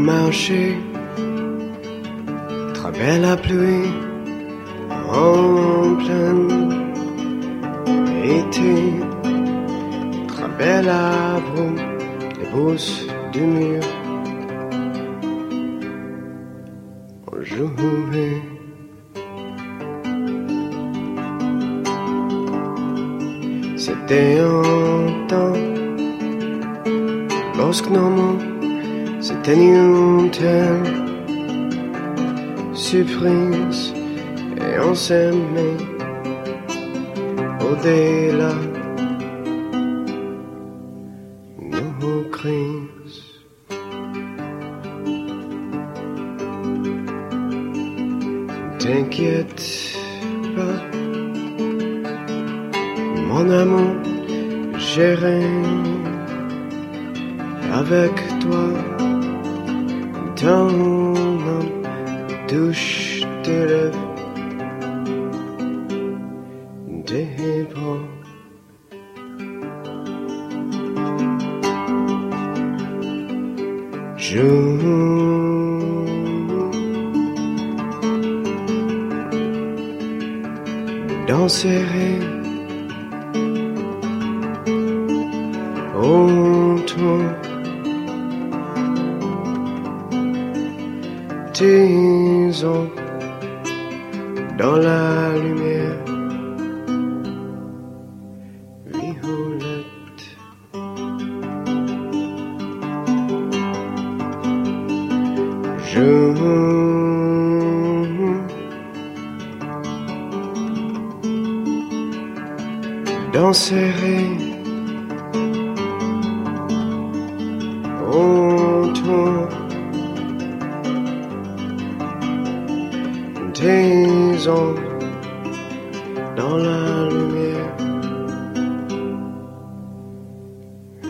marché, travers la pluie, en plein été, travers la brume, les bousses du mur. On. C'était un temps lorsque nos mots s'éteignent surprise et on s'aimait au-delà nos crises. T'inquiète pas, mon amour, j'irai avec toi. Lèvres, tes bras. Je danserai autour dans la lumière violette. Je danserai autour tes ongles dans la lumière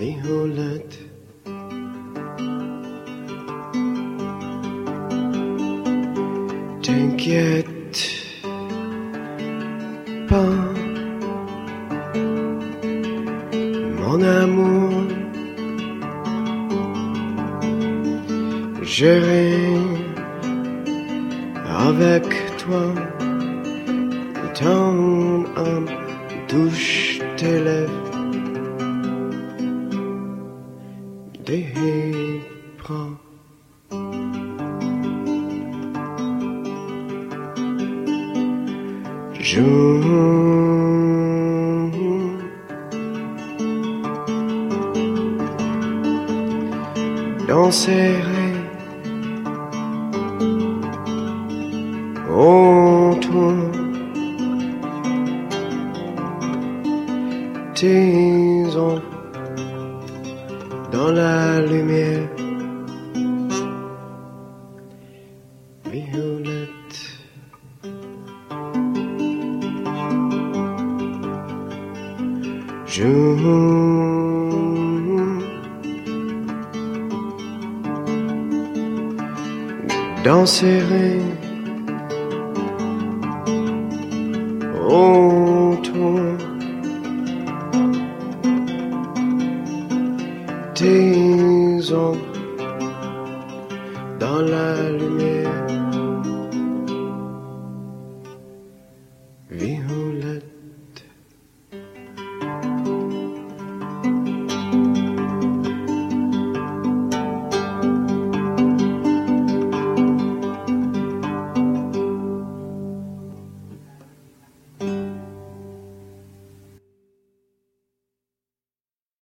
violette. T'inquiète pas, mon amour, j'irai avec toi. Ton âme touche tes lèvres, des bras. Je danserai dans la lumière violette. Je danserai autour ombres dans la lumière